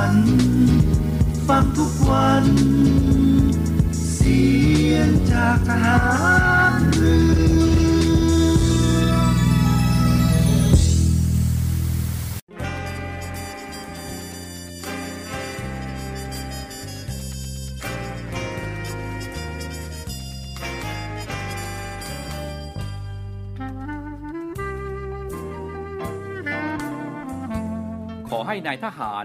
ัน ฟังทุกวัน เสียงจากทหารเรือขอให้นายทหาร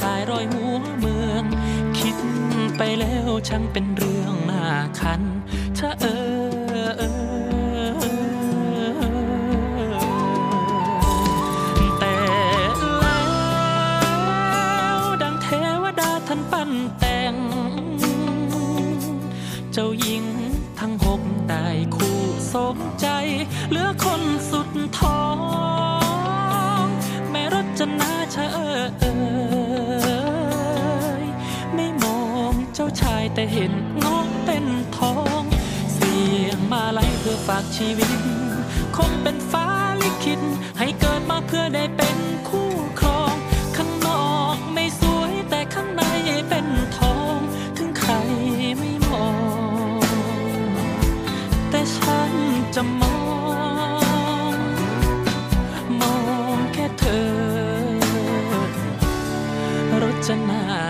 ชายร้อยหัวเมือง คิดไปแล้วช่างเป็นเรื่องน่าคันถ้าเออเออแต่แล้วดังเทวดาท่านปั้นแต่ง เจ้าหญิงทั้งหกได้คู่สมใจ เหลือคนสุดท้อ แต่เห็นงอกเป็นทอง เสียงมาไลเพื่อฝากชีวิต คงเป็นฟ้าลิขิตให้เกิดมาเพื่อได้เป็นคู่ครอง ข้างนอกไม่สวยแต่ข้างในเป็นทอง ถึงใครไม่มอง แต่ฉันจะมอง มองแค่เธอรจนา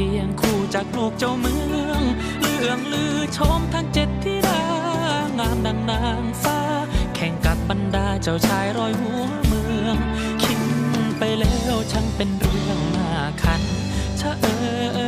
เสียงคู่จากลูกเจ้าเมือง เลื่องลือชมทั้งเจ็ดที่ดางามดังนางฟ้า แข่งกับบรรดาเจ้าชายรอยหัวเมือง คิดไปแล้วช่างเป็นเรื่องน่าคันชะเออเออเออ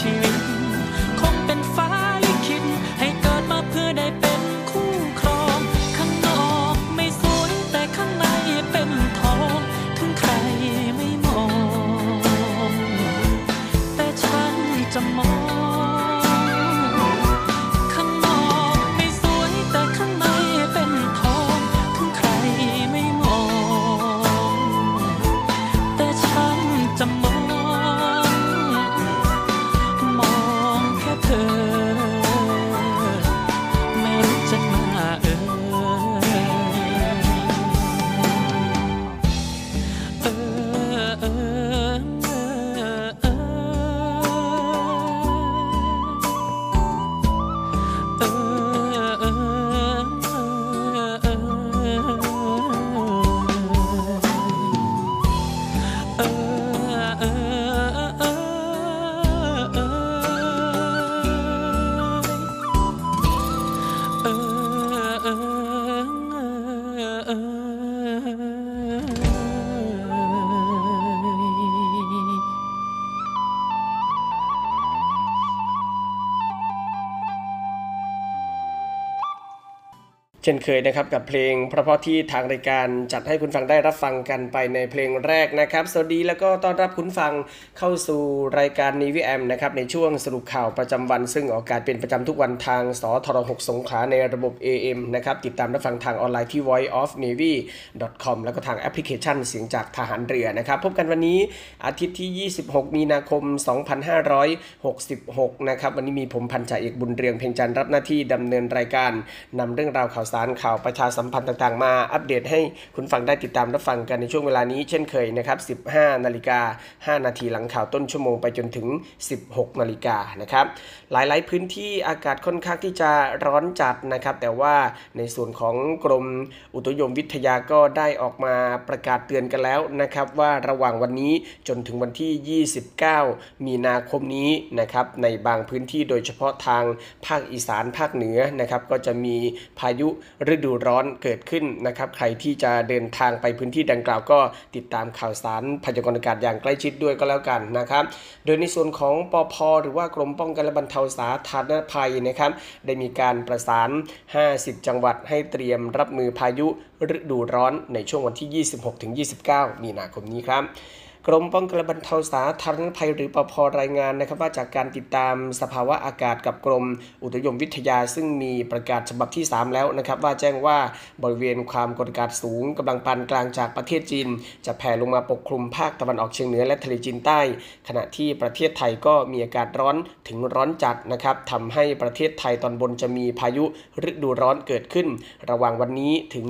ชีวิต ช่นเคยนะครับกับเพลงเพราะๆที่ทางรายการจัดให้คุณฟังได้รับฟังกันไปในเพลงแรกนะครับ สวัสดีแล้วก็ต้อนรับคุณฟังเข้าสู่รายการนีวีแอมนะครับในช่วงสรุปข่าวประจำวัน ซึ่งออกอากาศเป็นประจำทุกวันทางสทร6สงขลาในระบบ AM นะครับติดตามรับฟังทางออนไลน์ที่ voiceofnavy.com แล้วก็ทางแอปพลิเคชันเสียงจากทหารเรือนะครับพบกันวันนี้อาทิตย์ที่ 26 มีนาคม 2566 นะครับวันนี้มีผมพันจ่าเอกบุญเรืองเพ่งจันทร์รับหน้าที่ดำเนินรายการนำเรื่องราวข่าวสารารข่าวประชาสัมพันธ์ต่างๆ มาอัปเดตให้คุณฟังได้ติดตามรับฟังกันในช่วงเวลานี้เช่นเคยนะครับ 15 นาฬิกา 5 นาทีหลังข่าวต้นชั่วโมงไปจนถึง 16 นาฬิกานะครับ หลายๆพื้นที่อากาศค่อนข้างที่จะร้อนจัดนะครับ แต่ว่าในส่วนของกรมอุตุนิยมวิทยาก็ได้ออกมาประกาศเตือนกันแล้วนะครับ ว่าระหว่างวันนี้จนถึงวันที่ 29 มีนาคมนี้นะครับในบางพื้นที่โดยเฉพาะทางภาคอีสานภาคเหนือนะครับก็จะมีพายุฤดูร้อนเกิดขึ้นนะครับ ใครที่จะเดินทางไปพื้นที่ดังกล่าวก็ติดตามข่าวสารพยากรณ์อากาศอย่างใกล้ชิดด้วยก็แล้วกันนะครับ โดยในส่วนของปอพหรือว่ากรมป้องกันและบรรเทาสาธารณภัยนะครับ ได้มีการประสาน 50 จังหวัดให้เตรียมรับมือพายุฤดูร้อนในช่วงวันที่ 26-29 มีนาคมนี้ครับ กรมป้องกันและบรรเทาสาธารณภัยหรือปพรายงานนะครับ ว่าจากการติดตามสภาวะอากาศกับกรมอุตุนิยมวิทยา ซึ่งมีประกาศฉบับที่ 3 แล้วนะครับ ว่าแจ้งว่าบริเวณความกดอากาศสูงกำลังปานกลางจากประเทศจีน จะแผ่ลงมาปกคลุมภาคตะวันออกเฉียงเหนือและทะเลจีนใต้ ขณะที่ประเทศไทยก็มีอากาศร้อนถึงร้อนจัดนะครับทำให้ประเทศไทยตอนบนจะมีพายุฤดูร้อนเกิดขึ้น ระหว่างวันนี้ถึง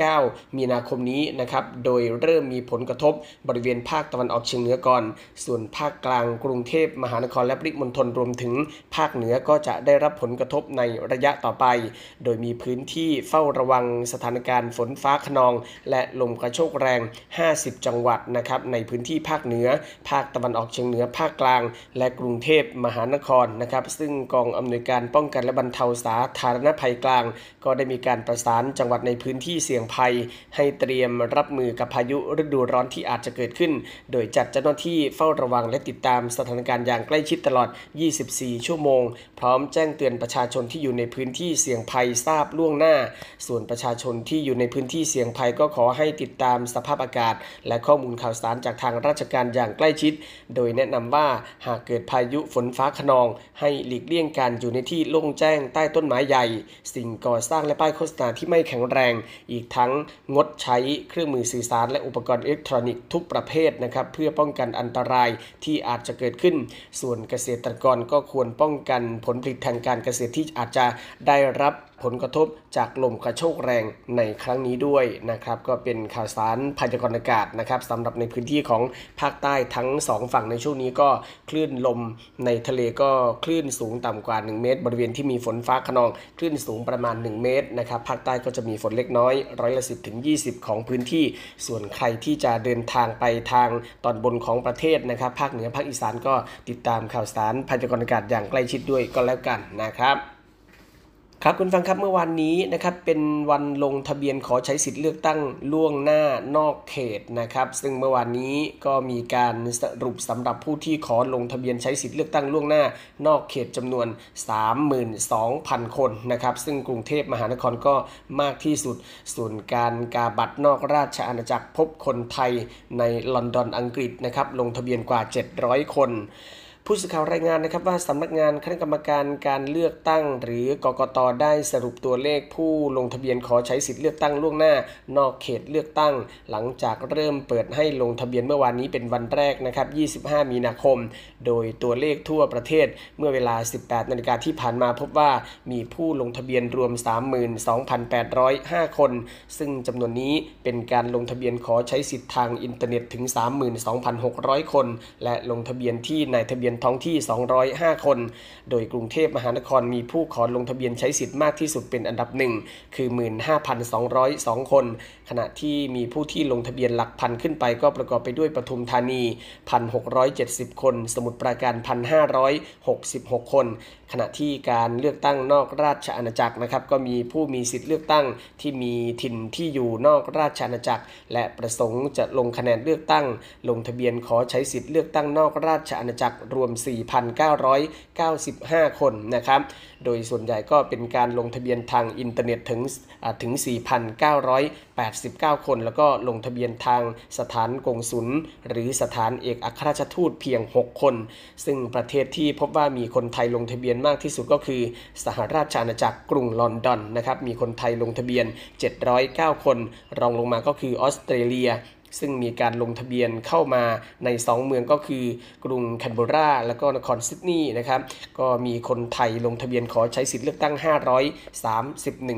29 มีนาคมนี้นะครับโดยเริ่มมีผลกระทบบริเวณภาคตะวันออกเฉียงเหนือก่อน ส่วนภาคกลางกรุงเทพมหานครและปริมณฑลรวมถึงภาคเหนือก็จะได้รับผลกระทบในระยะต่อไป โดยมีพื้นที่เฝ้าระวังสถานการณ์ฝนฟ้าขนอง และลมกระโชกแรง 50 จังหวัดนะครับในพื้นที่ภาคเหนือ ภาคตะวันออกเฉียงเหนือภาคกลาง และกรุงเทพมหานครนะครับซึ่งกองอำนวยการป้องกันและบรรเทาสาธารณภัยกลาง ก็ได้มีการประสานจังหวัดในพื้นที่เสี่ยงภัย ให้เตรียมรับมือกับพายุฤดูร้อนที่อาจจะเกิดขึ้นโดยจัดเจ้าหน้าที่เฝ้าระวังและติดตามสถานการณ์อย่างใกล้ชิดตลอด 24 ชั่วโมง พร้อมแจ้งเตือนประชาชนที่อยู่ในพื้นที่เสี่ยงภัยทราบล่วงหน้า ส่วนประชาชนที่อยู่ในพื้นที่เสี่ยงภัยก็ขอให้ติดตามสภาพอากาศ และข้อมูลข่าวสารจากทางราชการอย่างใกล้ชิด โดยแนะนำว่าหากเกิดพายุฝนฟ้าขนอง ให้หลีกเลี่ยงการอยู่ในที่โล่งแจ้งใต้ต้นไม้ใหญ่ สิ่งก่อสร้างและป้ายโฆษณาที่ไม่แข็งแรง อีกทั้งงดใช้เครื่องมือสื่อสารและอุปกรณ์อิเล็กทรอนิกส์ทุกประเภทนะครับเพื่อป้องกันอันตรายที่อาจจะเกิดขึ้น ส่วนเกษตรกรก็ควรป้องกันผลผลิตทางการเกษตรที่อาจจะได้รับผลกระทบจากลมกระโชกแรงในครั้งนี้ด้วยนะครับก็เป็นข่าวสารพยากรณ์อากาศนะครับสำหรับในพื้นที่ของภาคใต้ทั้ง 2 ฝั่งในช่วงนี้ก็คลื่นลมในทะเลก็คลื่นสูงต่ำกว่า 1 เมตร บริเวณที่มีฝนฟ้าขนองคลื่นสูงประมาณ 1 เมตรนะครับภาคใต้ก็จะมีฝนเล็กน้อยร้อยละสิถึง20 ของพื้นที่ ส่วนใครที่จะเดินทางไปทางตอนบนของประเทศนะครับภาคเหนือภาคอีสานก็ติดตามข่าวสารพยากรณ์อากาศอย่างใกล้ชิดด้วยก็แล้วกันนะครับ ครับคุณฟังครับเมื่อวานนี้นะครับเป็นวันลงทะเบียนขอใช้สิทธิ์เลือกตั้งล่วงหน้านอกเขตนะครับ ซึ่งเมื่อวานนี้ก็มีการสรุปสำหรับผู้ที่ขอลงทะเบียนใช้สิทธิ์เลือกตั้งล่วงหน้านอกเขตจำนวน 32,000 คนนะครับ ซึ่งกรุงเทพมหานครก็มากที่สุด ส่วนการกาบัตรนอกราชอาณาจักรพบคนไทยในลอนดอนอังกฤษนะครับลงทะเบียนกว่า 700 คน ผู้สื่อข่าวรายงานนะครับว่าสำนักงานคณะกรรมการการเลือกตั้ง หรือกกตได้สรุปตัวเลขผู้ลงทะเบียนขอใช้สิทธิ์เลือกตั้งล่วงหน้า นอกเขตเลือกตั้ง หลังจากเริ่มเปิดให้ลงทะเบียนเมื่อวานนี้เป็นวันแรกนะครับ 25 มีนาคม โดยตัวเลขทั่วประเทศเมื่อเวลา 18 นาฬิกาที่ผ่านมาพบว่ามีผู้ลงทะเบียนรวม 32,805 คน ซึ่งจำนวนนี้เป็นการลงทะเบียนขอใช้สิทธิ์ทางอินเทอร์เน็ตถึง 32,600 คน และลงทะเบียนที่นายทะเบียนท้องที่ 205 คน โดยกรุงเทพมหานครมีผู้ขอลงทะเบียนใช้สิทธิ์มากที่สุดเป็นอันดับหนึ่งคือ 15,202 คน ขณะที่มีผู้ที่ลงทะเบียนหลักพันขึ้นไปก็ประกอบไปด้วยปทุมธานี 1,670 คน สมุทรปราการ 1,566 คน ขณะที่การเลือกตั้งนอกราชอาณาจักรนะครับก็มีผู้มีสิทธิ์เลือกตั้งที่มีถิ่นที่อยู่นอกราชอาณาจักร และประสงค์จะลงคะแนนเลือกตั้ง ลงทะเบียนขอใช้สิทธิ์เลือกตั้งนอกราชอาณาจักรรวม4,995คนนะครับ โดยส่วนใหญ่ก็เป็นการลงทะเบียนทางอินเทอร์เน็ตถึงถึง 4,989 คน แล้วก็ลงทะเบียนทางสถานกงสุลหรือสถานเอกอัครราชทูตเพียง 6 คน ซึ่งประเทศที่พบว่ามีคนไทยลงทะเบียนมากที่สุดก็คือ สหราชอาณาจักรกรุงลอนดอนนะครับ มีคนไทยลงทะเบียน 709 คน รองลงมาก็คือออสเตรเลีย ซึ่งมีการลงทะเบียนเข้ามาใน 2 เมืองก็คือกรุงแคนเบรา และก็นครซิดนีย์นะครับ ก็มีคนไทยลงทะเบียนขอใช้สิทธิ์เลือกตั้ง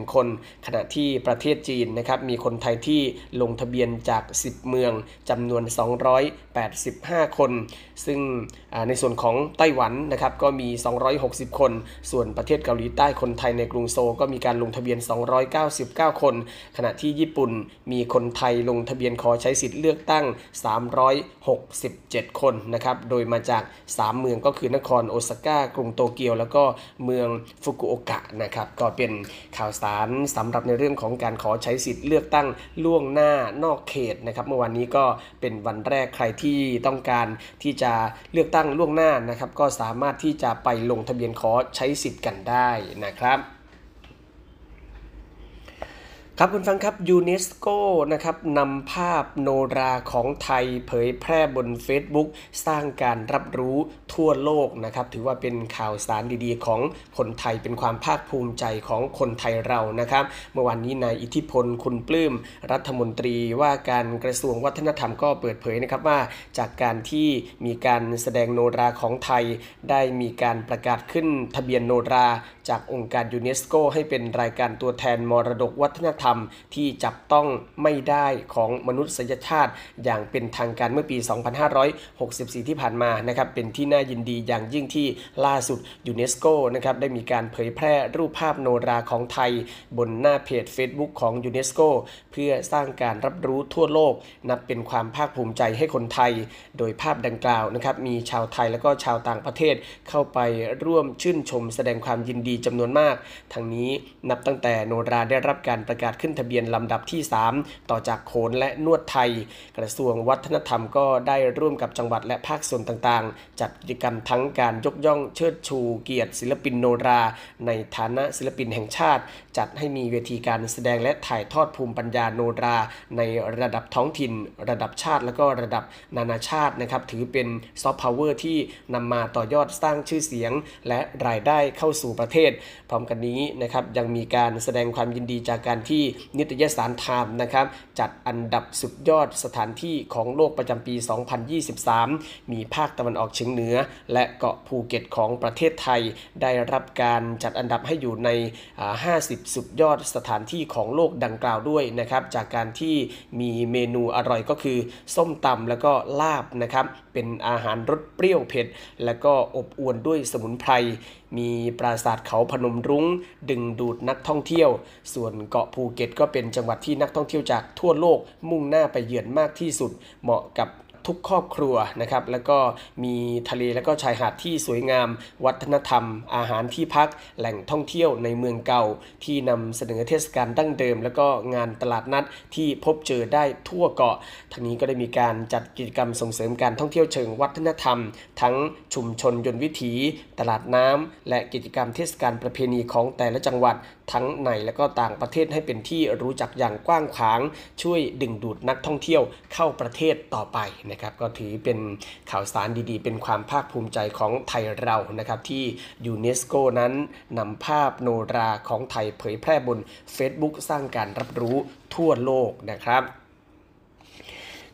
531 คน ขณะที่ประเทศจีนนะครับมีคนไทยที่ลงทะเบียนจาก 10 เมืองจำนวน 285 คน ซึ่งในส่วนของไต้หวันนะครับก็มี 260 คน ส่วนประเทศเกาหลีใต้คนไทยในกรุงโซก็มีการลงทะเบียน 299 คน ขณะที่ญี่ปุ่นมีคนไทยลงทะเบียนขอใช้สิทธิ์เลือกตั้ง 367 คนนะครับ โดยมาจาก 3 เมืองก็คือนครโอซาก้ากรุงโตเกียว แล้วก็เมืองฟุกุโอกะนะครับ ก็เป็นข่าวสารสำหรับในเรื่องของการขอใช้สิทธิ์เลือกตั้งล่วงหน้านอกเขตนะครับ เมื่อวันนี้ก็เป็นวันแรกใครที่ต้องการที่จะเลือกตั้งล่วงหน้านะครับ ก็สามารถที่จะไปลงทะเบียนขอใช้สิทธิ์กันได้นะครับ ครับคุณฟังครับยูเนสโกนะครับนำภาพโนราของไทยเผยแพร่บน Facebook สร้างการรับรู้ทั่วโลกนะครับ ถือว่าเป็นข่าวสารดีๆ ของคนไทยเป็นความภาคภูมิใจของคนไทยเรานะครับ เมื่อวันนี้นายอิทธิพลคุณปลื้มรัฐมนตรีว่าการกระทรวงวัฒนธรรมก็เปิดเผยนะครับว่า จากการที่มีการแสดงโนราของไทย ได้มีการประกาศขึ้นทะเบียนโนรา จากองค์การยูเนสโกให้เป็นรายการตัวแทนมรดกวัฒนธรรมรมที่จับต้องไม่ได้ของมนุษยชาติ อย่างเป็นทางการเมื่อปี 2564 ที่ผ่านมานะครับเป็นที่น่ายินดีอย่างยิ่งที่ล่าสุดยูเนสโกนะครับได้มีการเผยแพร่รูปภาพโนราของไทย บนหน้าเพจ Facebook ของยูเนสโกเพื่อสร้างการรับรู้ทั่วโลก นับเป็นความภาคภูมิใจให้คนไทย โดยภาพดังกล่าวนะครับมีชาวไทยและก็ชาวต่างประเทศเข้าไปร่วมชื่นชมแสดงความยินดีจำนวนมาก ทั้งนี้นับตั้งแต่โนราได้รับการประกาศขึ้นทะเบียนลำดับที่ 3 ต่อจากโขนและนวดไทย กระทรวงวัฒนธรรมก็ได้ร่วมกับจังหวัดและภาคส่วนต่างๆ จัดกิจกรรมทั้งการยกย่องเชิดชูเกียรติศิลปินโนรา ในฐานะศิลปินแห่งชาติ จัดให้มีเวทีการแสดงและถ่ายทอดภูมิปัญญาโนรา ในระดับท้องถิ่น ระดับชาติ และก็ระดับนานาชาตินะครับ ถือเป็นซอฟต์พาวเวอร์ที่นำมาต่อยอดสร้างชื่อเสียง และรายได้เข้าสู่ประเทศ พร้อมกันนี้นะครับยังมีการแสดงความยินดีจากการที่นิตยสารไทม์นะครับจัดอันดับสุดยอดสถานที่ของโลกประจำปี 2023 มีภาคตะวันออกเฉียงเหนือ และเกาะภูเก็ตของประเทศไทย ได้รับการจัดอันดับให้อยู่ใน 50สุดยอดสถานที่ของโลกดังกล่าวด้วยนะครับ จากการที่มีเมนูอร่อยก็คือ ส้มตำแล้วก็ลาบนะครับ เป็นอาหารรสเปรี้ยวเผ็ด แล้วก็อบอวลด้วยสมุนไพร มีปราสาทเขาพนมรุง้ง ดึงดูดนักท่องเที่ยว ส่วนเกาะภูเก็ตก็เป็นจังหวัดที่นักท่องเที่ยวจากทั่วโลกมุ่งหน้าไปเยือนมากที่สุด เหมาะกับ ทุกครอบครัวนะครับ แล้วก็มีทะเลแล้วก็ชายหาดที่สวยงาม วัฒนธรรม อาหารที่พัก แหล่งท่องเที่ยวในเมืองเก่า ที่นำเสนอเทศกาลดั้งเดิม แล้วก็งานตลาดนัดที่พบเจอได้ทั่วเกาะทั้งนี้ก็ได้มีการจัดกิจกรรมส่งเสริมการท่องเที่ยวเชิงวัฒนธรรม ทั้งชุมชนยนต์วิถี ตลาดน้ำและกิจกรรมเทศกาลประเพณีของแต่ละจังหวัด ทั้งในและก็ต่างประเทศให้เป็นที่รู้จักอย่างกว้างขวาง ช่วยดึงดูดนักท่องเที่ยวเข้าประเทศต่อไปนะครับ ก็ถือเป็นข่าวสารดีๆ เป็นความภาคภูมิใจของไทยเรานะครับที่ยูเนสโกนั้นนำภาพโนราของไทยเผยแพร่บน Facebook สร้างการรับรู้ทั่วโลกนะครับ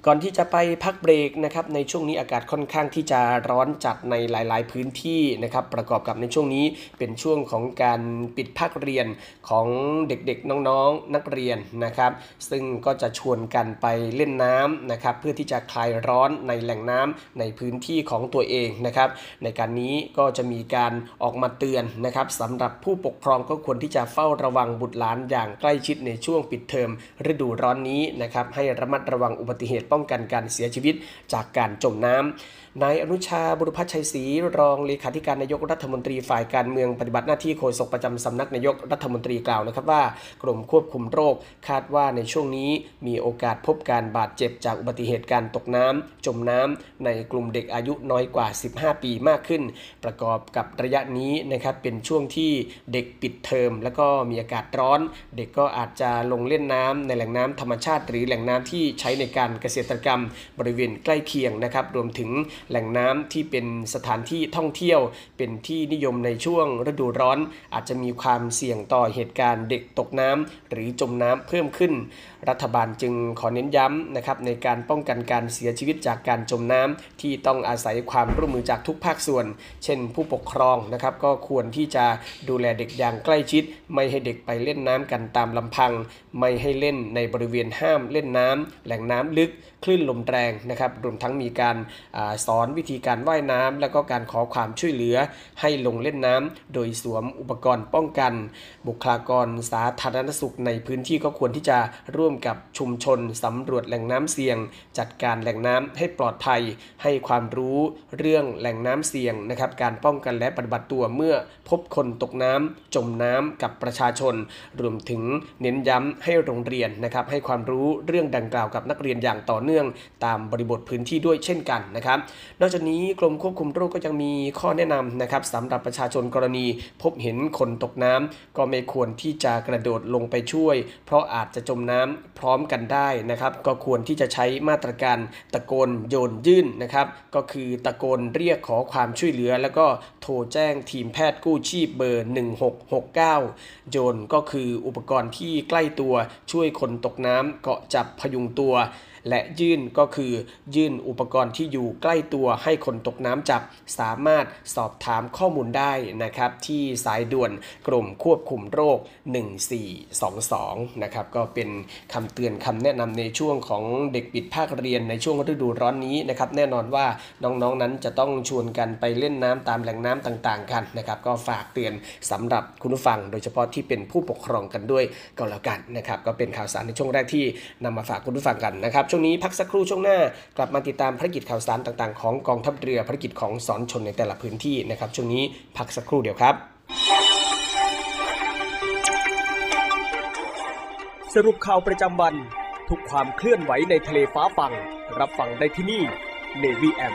ก่อนที่จะไปพักเบรกนะครับในช่วงนี้อากาศค่อนข้างที่จะร้อนจัดในหลาย ๆ พื้นที่นะครับประกอบกับในช่วงนี้เป็นช่วงของการปิดภาคเรียนของเด็กๆน้องๆนักเรียนนะครับ ซึ่งก็จะชวนกันไปเล่นน้ำนะครับเพื่อที่จะคลายร้อนในแหล่งน้ำในพื้นที่ของตัวเองนะครับ ในการนี้ก็จะมีการออกมาเตือนนะครับสำหรับผู้ปกครองก็ควรที่จะเฝ้าระวังบุตรหลานอย่างใกล้ชิดในช่วงปิดเทอมฤดูร้อนนี้นะครับให้ระมัดระวังอุบัติเหตุป้องกันการเสียชีวิตจากการจมน้ำ นายอนุชาบุรพัชชัยศรีรองเลขาธิการนายกรัฐมนตรีฝ่ายการเมืองปฏิบัติหน้าที่โฆษกประจำสำนักนายกรัฐมนตรีกล่าวนะครับว่ากรมควบคุมโรคคาดว่าในช่วงนี้มีโอกาสพบการบาดเจ็บจากอุบัติเหตุการตกน้ำจมน้ำในกลุ่มเด็กอายุน้อยกว่า 15 ปีมากขึ้น ประกอบกับระยะนี้นะครับเป็นช่วงที่เด็กปิดเทอม แล้วก็มีอากาศร้อน เด็กก็อาจจะลงเล่นน้ำในแหล่งน้ำธรรมชาติ หรือแหล่งน้ำที่ใช้ในการเกษตรกรรมบริเวณใกล้เคียงนะครับรวมถึงแหล่งน้ำที่เป็นสถานที่ท่องเที่ยว เป็นที่นิยมในช่วงฤดูร้อน อาจจะมีความเสี่ยงต่อเหตุการณ์เด็กตกน้ำหรือจมน้ำเพิ่มขึ้น รัฐบาลจึงขอเน้นย้ำนะครับในการป้องกันการเสียชีวิตจากการจมน้ำที่ต้องอาศัยความร่วมมือจากทุกภาคส่วน เช่น ผู้ปกครองนะครับก็ควรที่จะดูแลเด็กอย่างใกล้ชิด ไม่ให้เด็กไปเล่นน้ำกันตามลำพัง ไม่ให้เล่นในบริเวณห้ามเล่นน้ำแหล่งน้ำลึกคลื่นลมแรงนะครับรวมทั้งมีการอาสอนวิธีการว่ายน้ำแล้วก็การขอความช่วยเหลือ ให้ลงเล่นน้ำโดยสวมอุปกรณ์ป้องกัน บุคลากรสาธารณสุขในพื้นที่ก็ควรที่จะร่วมกับชุมชนสำรวจแหล่งน้ำเสี่ยง จัดการแหล่งน้ำให้ปลอดภัย ให้ความรู้เรื่องแหล่งน้ำเสี่ยงนะครับ การป้องกันและปฏิบัติตัวเมื่อพบคนตกน้ำจมน้ำกับประชาชน รวมถึงเน้นย้ำให้โรงเรียนนะครับให้ความรู้เรื่องดังกล่าวกับนักเรียนอย่างต่อเนื่อง ตามบริบทพื้นที่ด้วยเช่นกันนะครับ นอกจากนี้กรมควบคุมโรคก็ยังมีข้อแนะนำนะครับสำหรับประชาชนกรณี พบเห็นคนตกน้ำก็ไม่ควรที่จะกระโดดลงไปช่วย เพราะอาจจะจมน้ำพร้อมกันได้นะครับ ก็ควรที่จะใช้มาตรการตะโกนโยนยื่นนะครับ ก็คือตะโกนเรียกขอความช่วยเหลือ แล้วก็โทรแจ้งทีมแพทย์กู้ชีพเบอร์ 1669 โยนก็คืออุปกรณ์ที่ใกล้ตัวช่วยคนตกน้ำเกาะจับพยุงตัว และยื่นก็คือยื่นอุปกรณ์ที่อยู่ใกล้ตัวให้คนตกน้ำจับ สามารถสอบถามข้อมูลได้นะครับ ที่สายด่วนกรมควบคุมโรค 1422 นะครับก็เป็นคำเตือนคำแนะนำในช่วงของเด็กปิดภาคเรียนในช่วงฤดูร้อนนี้นะครับ แน่นอนว่าน้องๆนนั้นจะต้องชวนกันไปเล่นน้ำตามแหล่งน้ำต่างๆ กันนะครับ ก็ฝากเตือนสำหรับคุณผู้ฟัง โดยเฉพาะที่เป็นผู้ปกครองกันด้วยก็แล้วกันนะครับ ก็เป็นข่าวสารในช่วงแรกที่นำมาฝากคุณผู้ฟังกันนะครับช่วงนี้พักสักครู่ช่วงหน้า กลับมาติดตามภารกิจข่าวสารต่างๆ ของกองทัพเรือภารกิจของสอนชนในแต่ละพื้นที่นะครับช่วงนี้พักสักครู่เดียวครับสรุปข่าวประจำวัน ทุกความเคลื่อนไหวในทะเลฟ้าฟัง รับฟังได้ที่นี่ Navy M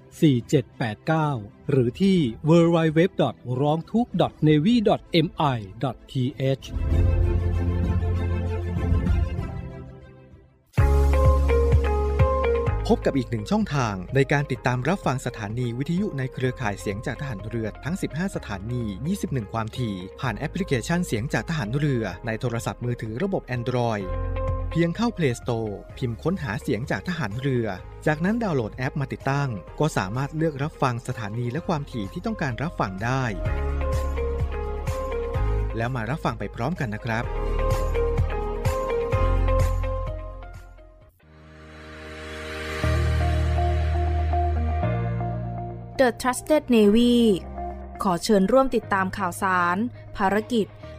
4789 หรือที่ www. ร้องทุก navy mi th พบกับอีกหนึ่งช่องทางในการติดตามรับฟังสถานีวิทยุในเครือข่ายเสียงจากทหารเรือทั้ง 15 สถานี 21 ความถี่ ผ่านแอปพลิเคชันเสียงจากทหารเรือในโทรศัพท์มือถือระบบ Android เพียงเข้า Play Store พิมพ์ค้นหาเสียงจากทหารเรือ จากนั้นดาวน์โหลดแอปมาติดตั้ง ก็สามารถเลือกรับฟังสถานีและความถี่ที่ต้องการรับฟังได้ แล้วมารับฟังไปพร้อมกันนะครับ The Trusted Navy ขอเชิญร่วมติดตามข่าวสาร ภารกิจ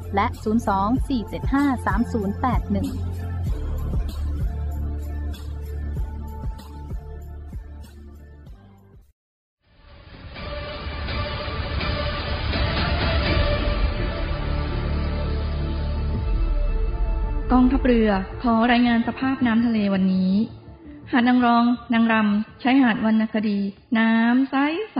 และ 02-475-3081กองทัพเรือขอรายงานสภาพน้ำทะเลวันนี้ หาดนางรอง นางรำใช้หาดวรรณคดี น้ำใสใส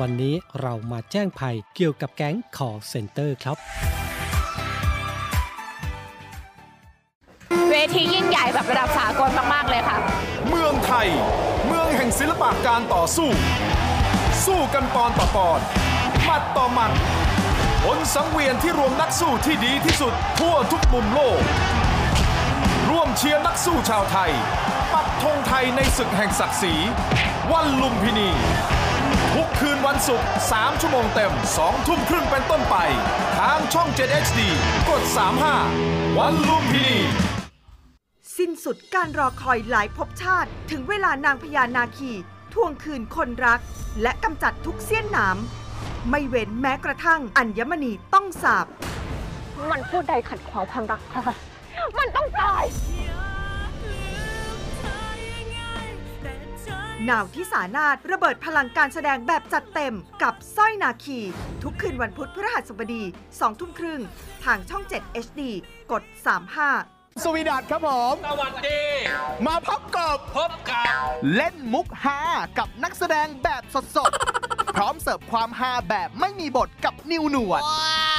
วันนี้เรามาแจ้งภัยเกี่ยวกับแก๊ง call center ครับ เวทียิ่งใหญ่แบบระดับสากลมาก ๆ เลยค่ะ เมืองไทย เมืองแห่งศิลปะการต่อสู้ สู้กันปอนต่อปอนหมัดต่อหมัดผลสังเวียนที่รวมนักสู้ที่ดีที่สุดทั่วทุกมุมโลก ร่วมเชียร์นักสู้ชาวไทย ปักธงไทยในศึกแห่งศักดิ์ศรีวันลุมพินี ทุกคืนวันศุกร์3ชั่วโมงเต็ม 2 ทุ่มครึ่งเป็นต้นไป ทางช่อง 7 HD กด 35 วันลุมพินีสิ้นสุดการรอคอยหลายภพชาติ ถึงเวลานางพญานาคีทวงคืนคนรัก และกำจัดทุกเสี้ยนหนาม ไม่เว้นแม้กระทั่งอัญมณีต้องสาบ มันพูดใดขัดขวางความรักค่ะ มันต้องตาย นาวที่สานาถระเบิดพลังการแสดงแบบจัดเต็มกับสร้อยนาคี ทุกคืนวันพุธพฤหัสบดี2ทุ่มครึ่งทางช่อง 7 HD กด 35สวีดัตครับผม สวัสดี มาพบกับพบกับ เล่นมุกฮากับนักแสดงแบบสดๆ พร้อมเสิร์ฟความฮาแบบไม่มีบทกับนิวหนวด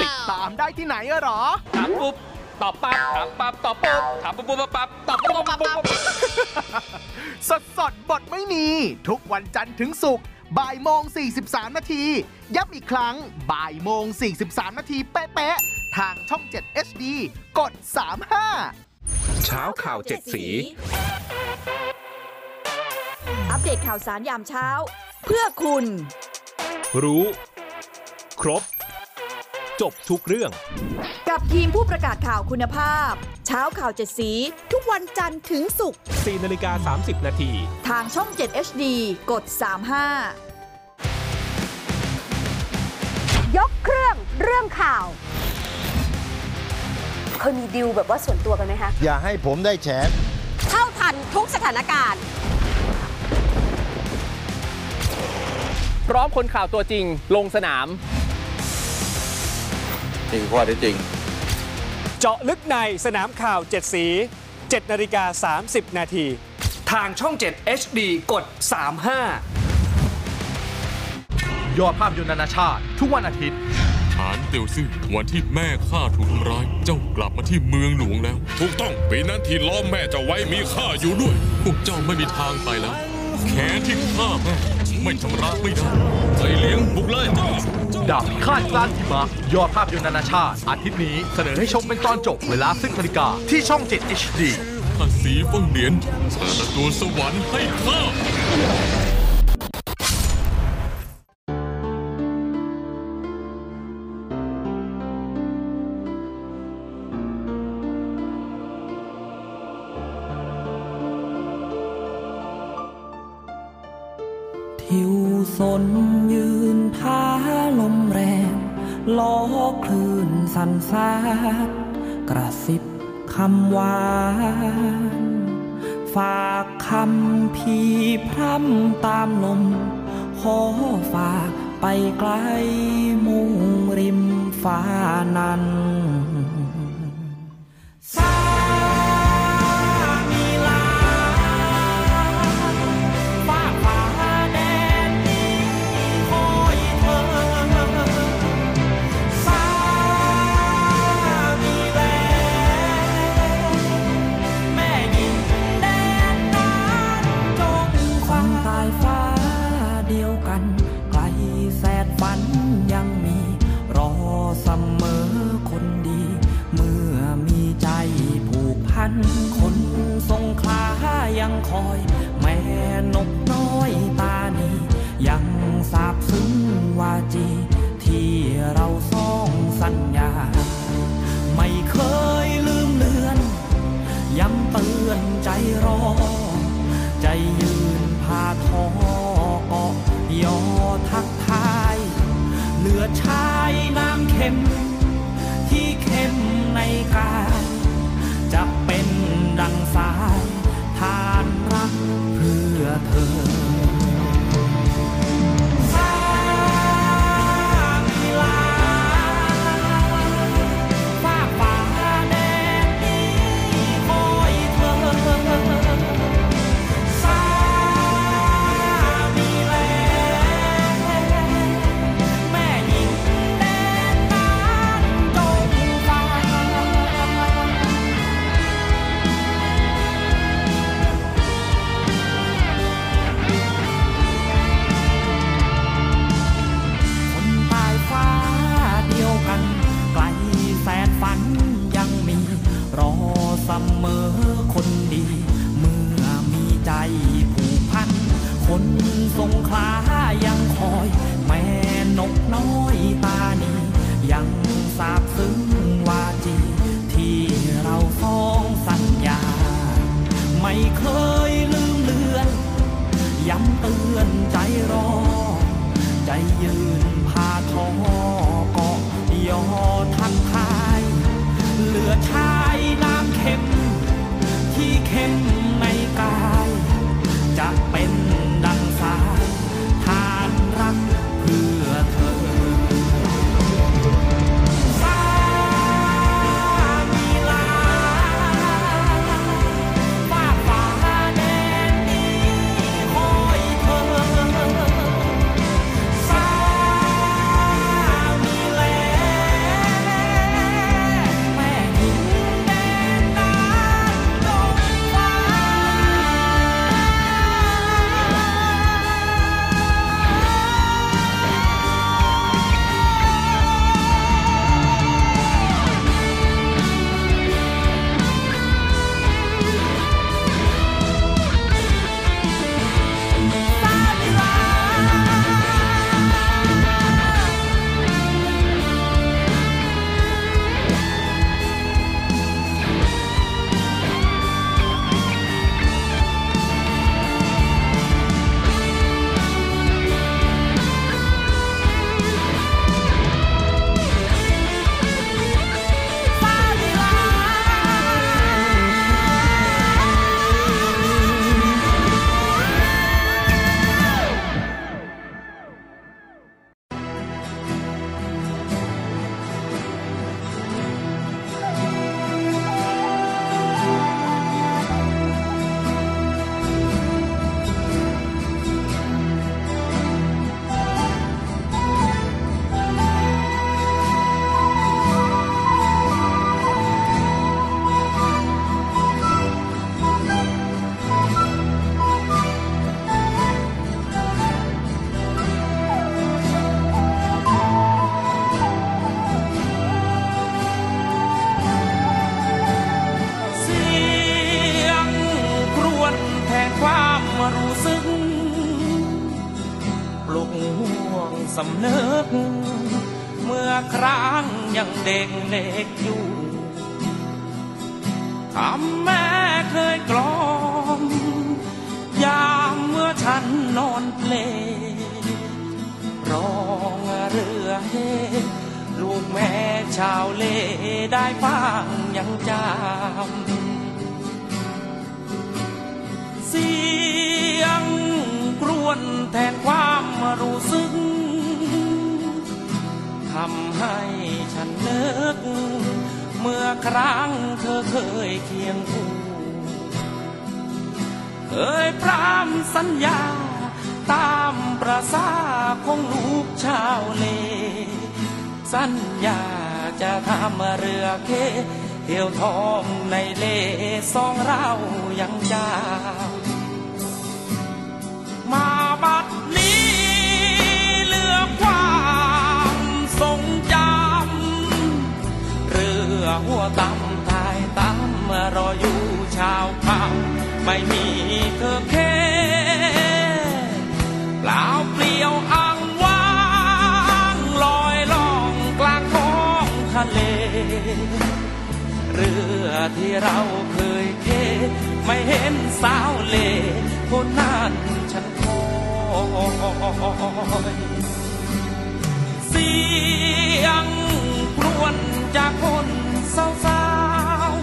ติดตามได้ที่ไหนอะหรอถามปุ๊บ ตอบปั๊บถามปั๊บตอบปุ๊บถามปุ๊บปุ๊บปั๊บตอบปุ๊บปุ๊บปุ๊บสดสดๆบทไม่มี ทุกวันจันทร์ถึงศุกร์บ่ายโมง 43 นาที ย้ำอีกครั้งบ่ายโมง 43 นาทีเป๊ะๆทางช่อง 7 HD กด 35 เช้าข่าวเจ็ดสี อัปเดตข่าวสารยามเช้า เพื่อคุณ รู้ ครบ จบทุกเรื่อง กับทีมผู้ประกาศข่าวคุณภาพ เช้าข่าวเจ็ดสี ทุกวันจันทร์ถึงศุกร์4นาฬิกา30 นาที ทางช่อง 7 HD กด 35 ยกเครื่องเรื่องข่าว เคยมีดิวแบบว่าส่วนตัวกันไหมคะ อย่าให้ผมได้แฉเท่าทันทุกสถานการณ์พร้อมคนข่าวตัวจริงลงสนาม จริงข้อที่จริง เจาะลึกในสนามข่าว 7 สี 7นาฬิกา30 นาที ทางช่อง 7 HD กด 35 ยอดภาพยนตร์นานาชาติ ทุกวันอาทิตย์ฐานเตียวซื่อวันที่แม่ข้าถูกทำร้าย เจ้ากลับมาที่เมืองหลวงแล้ว ถูกต้องปีนั้นที่ล้อมแม่เจ้าไว้มีข้าอยู่ด้วย พวกเจ้าไม่มีทางไปแล้ว แขนที่ฆ่าแม่ไม่ชำระไม่ได้ใจเลี้ยงบุกเลย ดาบพิฆาตกลางหิมะยอดภาพยนตร์นานาชาติ อาทิตย์นี้เสนอให้ชมเป็นตอนจบเวลาซึ่งนาฬิกาที่ช่อง 7 HD ภาสีฟิงเหรียญเปิดประตูสวรรค์ให้ข้า สันสาดกระสิบคำหวาน ฝากคำพีพร่ำตามลม ขอฝากไปไกลมุ่งริมฟ้านั้น ที่เราเคยเท ไม่เห็นสาวเลคนนั้นฉันคอยเสียงกรวนจากคนสาว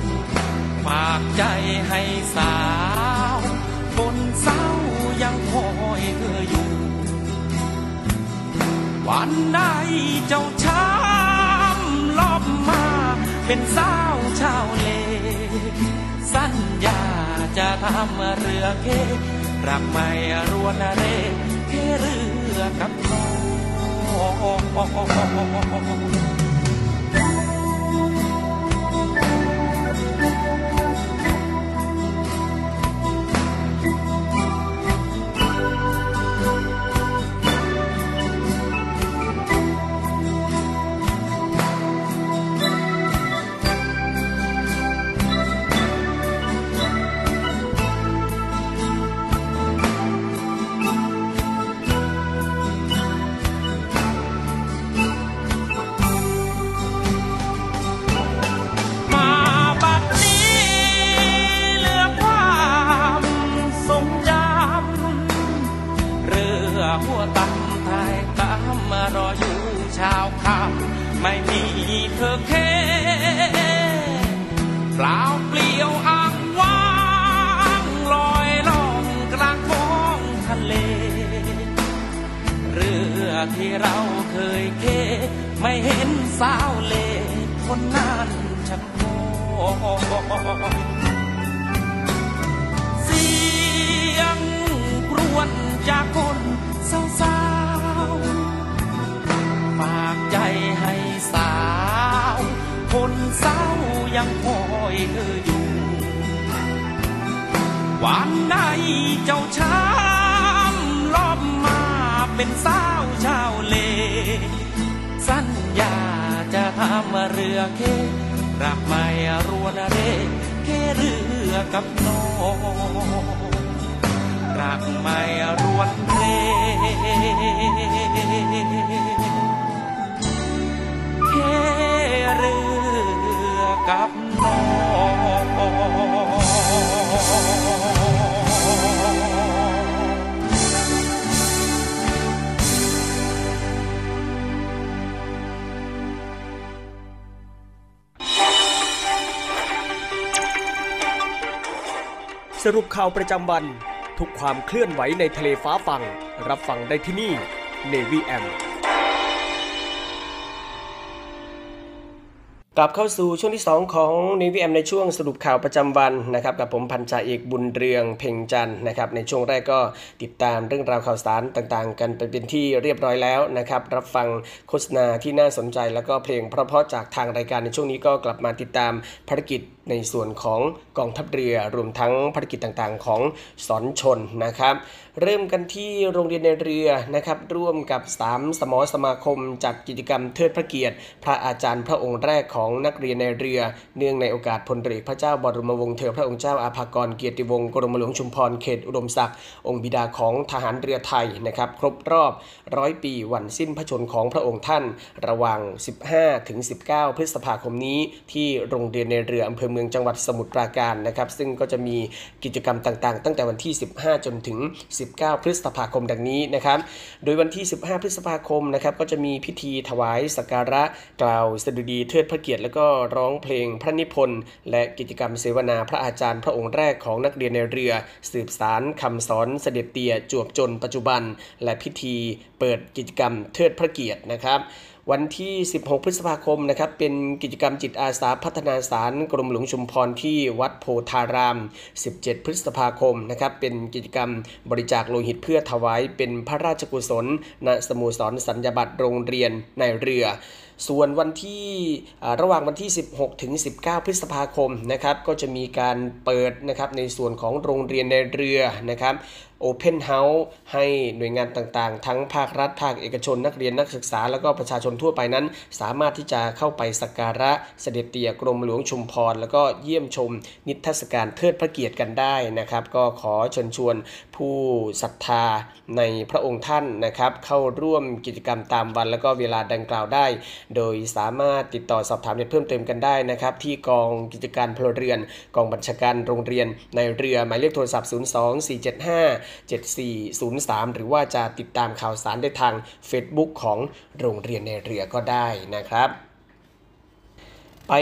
ๆฝากใจให้สาว คนเศร้ายังคอยเธออยู่ วันใดเจ้าช้ำลอบมา เป็นสาวชาวเล สัญญาจะทำเรือเครักไม่รวนเรเคเรือกับน้อง เธอแค่เปล่าเปลี่ยวอ้างว้างลอยล่องกลางท้องทะเล เรือที่เราเคยเค ไม่เห็นสาวเลคนนั้นฉันคอ ยังคอยเธออยู่ วันไหนเจ้าช้ำลอบมาเป็นสาวชาวเล สัญญาจะทำเรือเครักไม่รวนเรเคเรือกับน้องรักไม่รวนเรเคเรือ กับน้องสรุปข่าวประจำวัน ทุกความเคลื่อนไหวในทะเลฟ้าฟัง รับฟังได้ที่นี่ Navy M ลับเข้าสู่ช่วงที่ 2 ของนิวแอมในช่วงสรุปข่าวประจำวันนะครับกับผมพันจ่าเอกบุญเรืองเพ่งจันนะครับในช่วงแรกก็ติดตามเรื่องราวข่าวสารต่างๆ กันไปเป็นที่เรียบร้อยแล้วนะครับรับฟังโฆษณาที่น่าสนใจแล้วก็เพลงเพราะๆจากทางรายการในช่วงนี้ก็กลับมาติดตามภารกิจในส่วนของกองทัพเรือรวมทั้งภารกิจต่างๆ ของสอนชนนะครับ เริ่มกันที่โรงเรียนในเรือนะครับ ร่วมกับ 3 สมอสมาคมจัดกิจกรรมเทิดพระเกียรติ พระอาจารย์พระองค์แรกของนักเรียนในเรือ เนื่องในโอกาสพลเรือพระเจ้าบรมวงศ์เธอพระองค์เจ้าอาภากรเกียรติวงศ์กรมหลวงชุมพรเขตอุดมศักดิ์องค์บิดาของทหารเรือไทยนะครับ ครบรอบร้อยปีวันสิ้นพระชนของพระองค์ท่าน ระหว่าง 15ถึง19 พฤษภาคมนี้ที่โรงเรียนในเรืออำเภอเมืองจังหวัดสมุทรปราการนะครับ ซึ่งก็จะมีกิจกรรมต่างๆ ตั้งแต่วันที่ 15 จนถึง 19 พฤษภาคมดังนี้นะครับ โดยวันที่ 15 พฤษภาคมนะครับก็จะมีพิธีถวายสักการะกล่าวสดุดีเทิดพระเกียรติ แล้วก็ร้องเพลงพระนิพนธ์และกิจกรรมเสวนาพระอาจารย์พระองค์แรกของนักเรียนในเรือ สืบสารคำสอนเสด็จเตี่ยจวบจนปัจจุบัน และพิธีเปิดกิจกรรมเทิดพระเกียรตินะครับ วันที่ 16 พฤษภาคมนะครับเป็นกิจกรรมจิตอาสาพัฒนาสารกรมหลวงชุมพรที่วัดโพธาราม 17 พฤษภาคมนะครับเป็นกิจกรรมบริจาคโลหิตเพื่อถวายเป็นพระราชกุศลณสโมสรสัญญาบัตรโรงเรียนในเรือ ส่วนวันที่ระหว่างวันที่ 16 ถึง 19 พฤษภาคมนะครับก็จะมีการเปิดนะครับในส่วนของโรงเรียนในเรือนะครับ Open House ให้หน่วยงานต่างๆ ทั้งภาครัฐภาคเอกชนนักเรียนนักศึกษา แล้วก็ประชาชนทั่วไปนั้น สามารถที่จะเข้าไปสักการะเสด็จเตี่ยกรมหลวงชุมพร แล้วก็เยี่ยมชมนิทรรศการเทิดพระเกียรติกันได้นะครับ ก็ขอเชิญชวนผู้ศรัทธาในพระองค์ท่านนะครับ เข้าร่วมกิจกรรมตามวัน แล้วก็เวลาดังกล่าวได้ โดยสามารถติดต่อสอบถามเพิ่มเติมกันได้นะครับ ที่กองกิจการพลเรือน กองบัญชาการโรงเรียนในเรือหมายเลขโทรศัพท์ 02475 7403 หรือว่าจะติดตามข่าวสารได้ทาง Facebook ของโรงเรียนในเรือก็ได้นะครับไป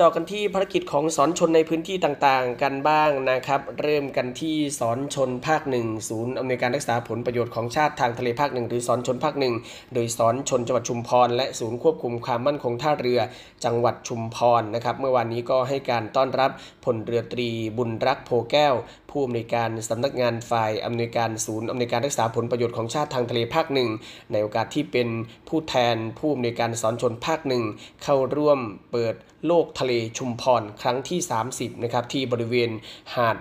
ต่อกันที่ภารกิจของสอนชนในพื้นที่ต่างๆ กันบ้างนะครับ เริ่มกันที่สอนชนภาคหนึ่งศูนย์อำนวยการรักษาผลประโยชน์ของชาติทางทะเลภาคหนึ่งหรือสอนชนภาคหนึ่งโดยสอนชนจังหวัดชุมพร และศูนย์ควบคุมความมั่นคงท่าเรือจังหวัดชุมพรนะครับ เมื่อวานนี้ก็ให้การต้อนรับพลเรือตรีบุญรักโพแก้ว ผู้อำนวยการสำนักงานฝ่ายอำนวยการศูนย์อำนวยการรักษาผลประโยชน์ของชาติทางทะเลภาคหนึ่งในโอกาสที่เป็นผู้แทนผู้อำนวยการสอนชนภาคหนึ่งเข้าร่วมเปิด โลกทะเลชุมพรครั้งที่ 30 นะครับ ที่บริเวณหาด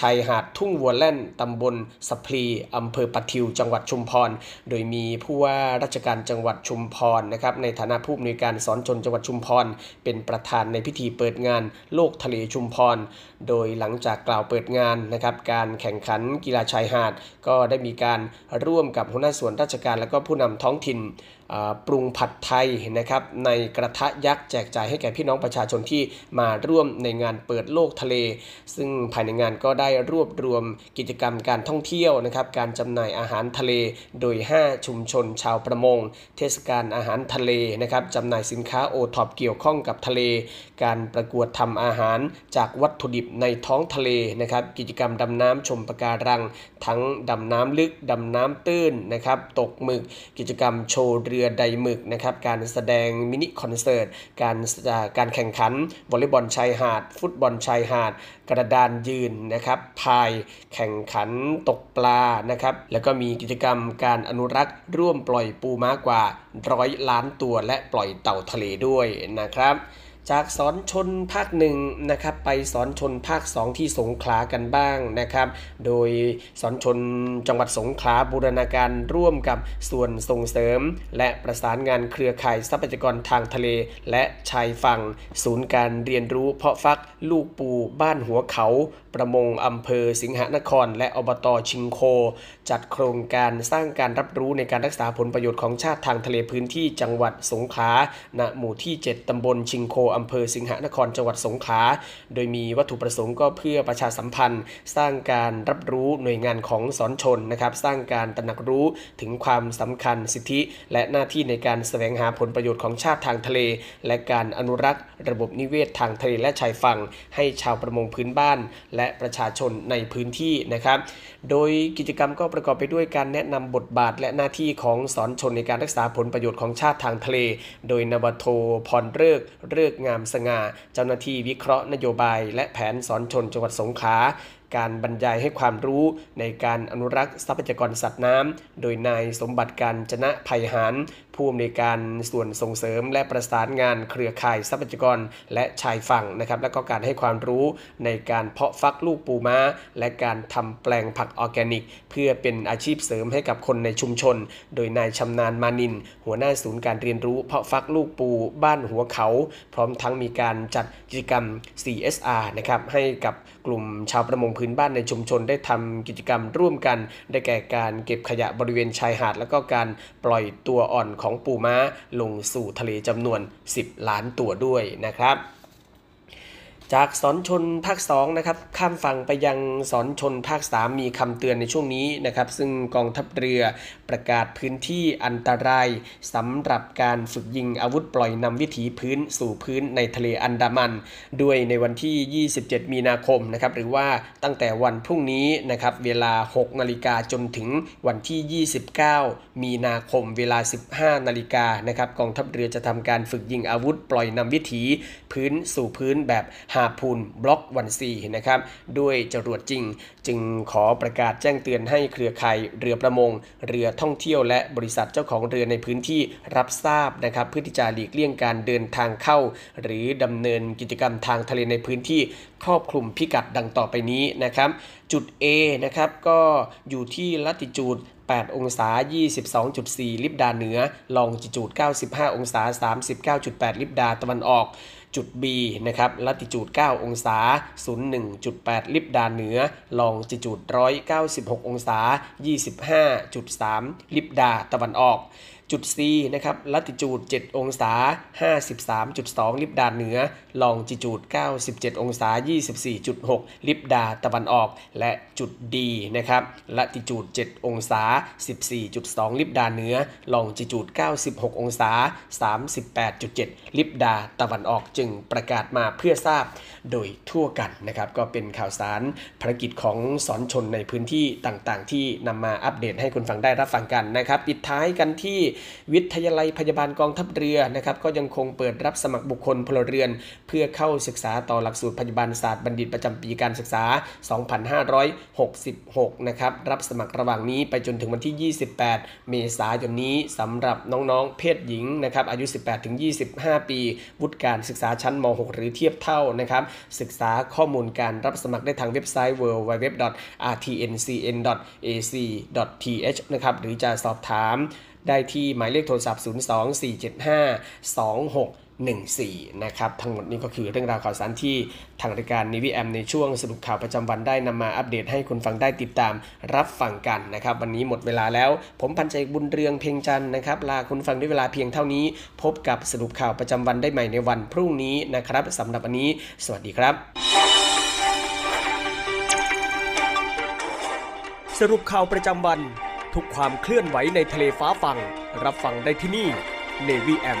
ชายหาดทุ่งวัวแล่นตำบลสะพลีอำเภอปะทิวจังหวัดชุมพร โดยมีผู้ว่าราชการจังหวัดชุมพรนะครับในฐานะผู้อำนวยการสอนชนจังหวัดชุมพร เป็นประธานในพิธีเปิดงานโลกทะเลชุมพร โดยหลังจากกล่าวเปิดงานนะครับการแข่งขันกีฬาชายหาด ก็ได้มีการร่วมกับหัวหน้าส่วนราชการและก็ผู้นำท้องถิ่น ปรุงผัดไทยนะครับในกระทะยักษ์แจกจ่ายให้แก่พี่น้องประชาชนที่มาร่วมในงานเปิดโลกทะเล ซึ่งภายในงานก็ได้รวบรวมกิจกรรมการท่องเที่ยวนะครับการจำหน่ายอาหารทะเล โดย 5 ชุมชนชาวประมง เทศกาลอาหารทะเลนะครับจำหน่ายสินค้าโอท็อปเกี่ยวข้องกับทะเล การประกวดทำอาหารจากวัตถุดิบในท้องทะเลนะครับกิจกรรมดำน้ำชมปะการัง ทั้งดำน้ำลึกดำน้ำตื้นนะครับตกหมึกกิจกรรมโชว์เรือือไดหมึกนะครับ การแสดงมินิคอนเสิร์ต การการแข่งขันวอลเลย์บอลชายหาด ฟุตบอลชายหาด กระดานยืนนะครับพายแข่งขันตกปลานะครับ แล้วก็มีกิจกรรมการอนุรักษ์ ร่วมปล่อยปูม้ากว่าร้อยล้านตัวและปล่อยเต่าทะเลด้วยนะครับ จากสอนชนภาคหนึ่งนะครับไปสอนชนภาค 2 ที่สงขลากันบ้างนะครับ โดยสอนชนจังหวัดสงขลาบูรณาการร่วมกับส่วนส่งเสริม และประสานงานเครือข่ายทรัพยากรทางทะเล และชายฝั่ง ศูนย์การเรียนรู้เพาะฟักลูกปูบ้านหัวเขา ประมงอำเภอสิงหนคร และอบตชิงโค จัดโครงการสร้างการรับรู้ในการรักษาผลประโยชน์ของชาติทางทะเลพื้นที่จังหวัดสงขลาณหมู่ที่ 7 ตำบลชิงโคออำเภอสิงหนครจังหวัดสงขลา โดยมีวัตถุประสงค์ก็เพื่อประชาสัมพันธ์ สร้างการรับรู้หน่วยงานของสอนชนนะครับสร้างการตระหนักรู้ถึงความสำคัญสิทธิ และหน้าที่ในการแสวงหาผลประโยชน์ของชาติทางทะเล และการอนุรักษ์ ระบบนิเวศทางทะเลและชายฝั่ง ให้ชาวประมงพื้นบ้าน และประชาชนในพื้นที่นะครับโดยกิจกรรมก็ประกอบไปด้วยการแนะนำบทบาท และหน้าที่ของสอนชนในการรักษาผลประโยชน์ของชาติทางทะเล โดยนวโทพรเลิกเลิกงามสง่า เจ้าหน้าที่วิเคราะห์นโยบาย และแผนสอนชนจังหวัดสงขลาการบรรยายให้ความรู้ในการอนุรักษ์ทรัพยากรสัตว์น้ำ โดยนายสมบัติการจนะภัยหาน ผู้อำนวยการส่วนส่งเสริม และประสานงานเครือข่ายทรัพยากรและชายฝั่งนะครับและก็การให้ความรู้ในการเพาะฟักลูกปูม้า และการทำแปลงผักออร์แกนิก เพื่อเป็นอาชีพเสริมให้กับคนในชุมชน โดยนายชำนาญมานิน หัวหน้าศูนย์การเรียนรู้เพาะฟักลูกปูบ้านหัวเขา พร้อมทั้งมีการจัดกิจกรรม CSR นะครับให้กับกลุ่มชาวประมงพื้นบ้านในชุมชนได้ทำกิจกรรมร่วมกัน ได้แก่การเก็บขยะบริเวณชายหาด แล้วก็การปล่อยตัวอ่อนของปูม้าลงสู่ทะเลจำนวน 10 ล้านตัวด้วยนะครับ จากสอนชนภาค2นะครับข้ามฝั่งไปยังสอนชนภาค 3 มีคำเตือนในช่วงนี้นะครับ ซึ่งกองทัพเรือประกาศพื้นที่อันตรายสำหรับการฝึกยิงอาวุธปล่อยนำวิถีพื้นสู่พื้นในทะเลอันดามัน ด้วยในวันที่ 27 มีนาคมนะครับหรือว่าตั้งแต่วันพรุ่งนี้นะครับเวลา 6 นาฬิกาจนถึงวันที่ 29 มีนาคมเวลา 15 นาฬิกานะครับกองทัพเรือจะทำการฝึกยิงอาวุธปล่อยนำวิถีพื้นสู่พื้นแบบหาพูนบล็อกวันซีนะครับด้วยจรวดจริง จึงขอประกาศแจ้งเตือนให้เครือข่ายเรือประมง เรือท่องเที่ยวและบริษัทเจ้าของเรือในพื้นที่รับทราบนะครับเพื่อที่จะหลีกเลี่ยงการเดินทางเข้า หรือดำเนินกิจกรรมทางทะเลในพื้นที่ครอบคลุมพิกัดดังต่อไปนี้นะครับจุด A นะครับก็อยู่ที่ลัติจูด8 องศา 22.4 ลิบดาเหนือ ลองจิจูด 95 องศา 39.8 ลิบดาตะวันออก จุด B นะครับลัติจูด 9 องศา 01.8 ลิบดาเหนือ ลองจิจูด 196 องศา 25.3 ลิบดาตะวันออก จุด C นะครับลัติจูด 7 องศา 53.2 ลิบดาเหนือ ลองจิจูด 97 องศา 24.6 ลิบดาตะวันออก และจุด D นะครับลัติจูด 7 องศา 14.2 ลิบดาเหนือ ลองจิจูด 96 องศา 38.7 ลิบดาตะวันออกจึงประกาศมาเพื่อทราบโดยทั่วกันนะครับ ก็เป็นข่าวสารภารกิจของสอนชนในพื้นที่ต่างๆ ที่นำมาอัปเดตให้คุณฟังได้รับฟังกันนะครับ ปิดท้ายกันที่วิทยาลัยพยาบาลกองทัพเรือนะครับ ก็ยังคงเปิดรับสมัครบุคคลพลเรือน เพื่อเข้าศึกษาต่อหลักสูตรพยาบาลศาสตร์บัณฑิตประจำปีการศึกษา 2566 นะครับรับสมัครระหว่างนี้ไปจนถึงวันที่ 28 เมษายนนี้สำหรับน้องๆ เพศหญิงนะครับอายุ 18-25 ปี วุฒิการศึกษาชั้นม .6 หรือเทียบเท่านะครับศึกษาข้อมูลการรับสมัครได้ทางเว็บไซต์ www.rtncn.ac.th นะครับ หรือจะสอบถามได้ที่หมายเลขโทรศัพท์ 0247526 14 นะครับ ทั้งหมดนี้ก็คือเรื่องราวข่าวสารที่ทางรายการนิวิแอมในช่วงสรุปข่าวประจำวันได้นำมาอัปเดตให้คุณฟังได้ติดตามรับฟังกันนะครับ วันนี้หมดเวลาแล้ว ผมพันใจบุญเรืองเพียงจันนะครับ ลาคุณฟังด้วยเวลาเพียงเท่านี้ พบกับสรุปข่าวประจำวันได้ใหม่ในวันพรุ่งนี้นะครับสำหรับวันนี้ สวัสดีครับ สรุปข่าวประจำวัน ทุกความเคลื่อนไหวในทะเลฟ้าฟัง รับฟังได้ที่นี่ Navy M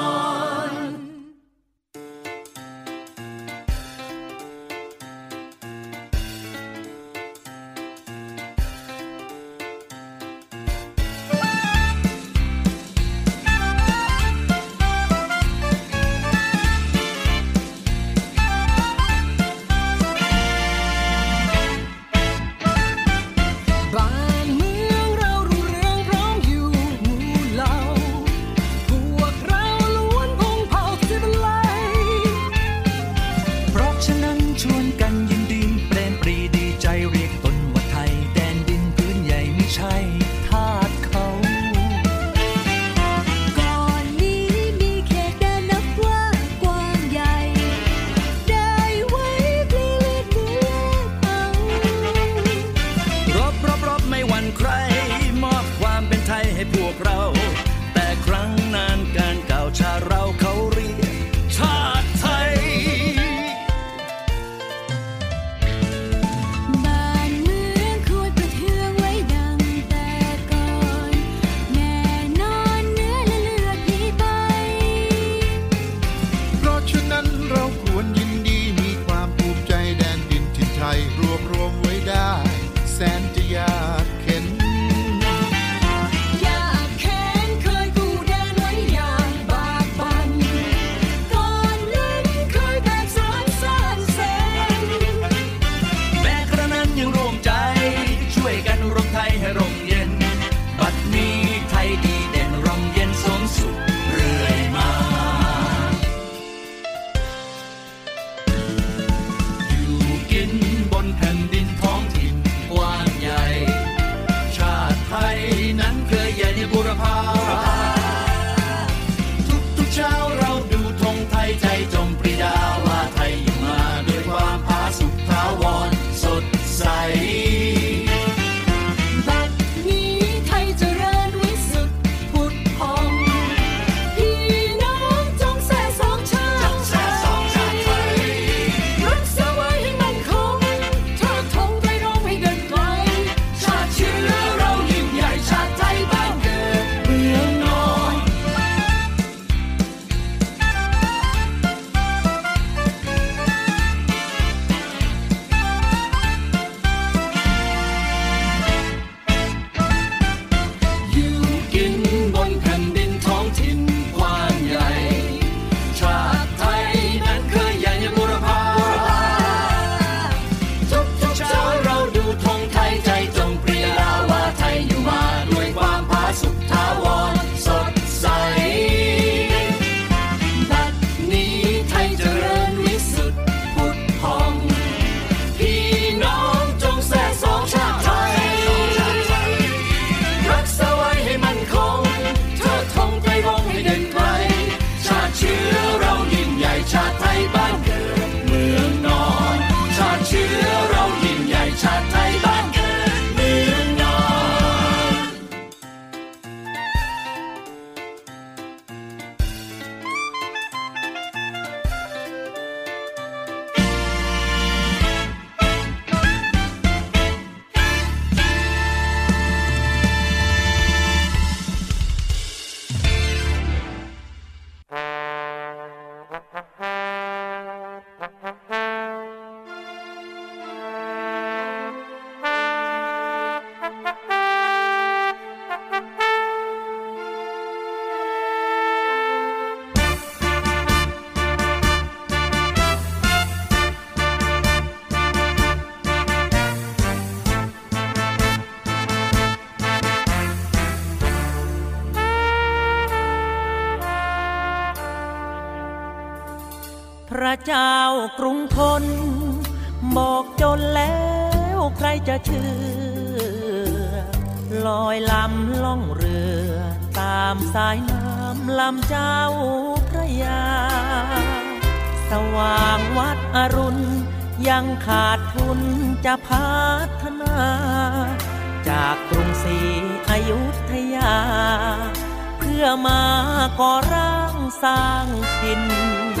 ให้พวกเรา กรุงทน บอกจนแล้วใครจะเชื่อ ลอยลำล่องเรือ ตามสายน้ำลำเจ้าพระยา สว่างวัดอรุณ ยังขาดทุนจะพัฒนา จากกรุงศรีอยุธยา เพื่อมาก่อร่างสร้างถิ่นท่าน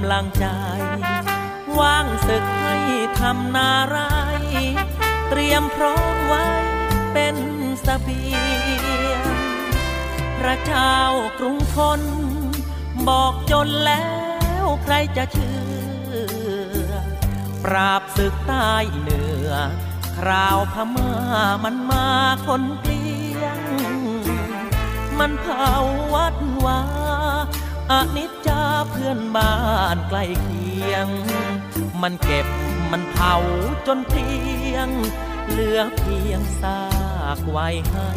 ำลังใจ ว่างศึกให้ทำนาไร เตรียมพร้อมไว้เป็นสเบียงพระเจ้ากรุงทน บอกจนแล้วใครจะเชื่อ ปราบศึกใต้เหนือ คราวพม่ามันมาคนเกลียง มันเผาวัดวาอนิจ พื่อนบ้านใกล้เคียง มันเก็บมันเผาจนเพียง เหลือเพียงซากไว้ให้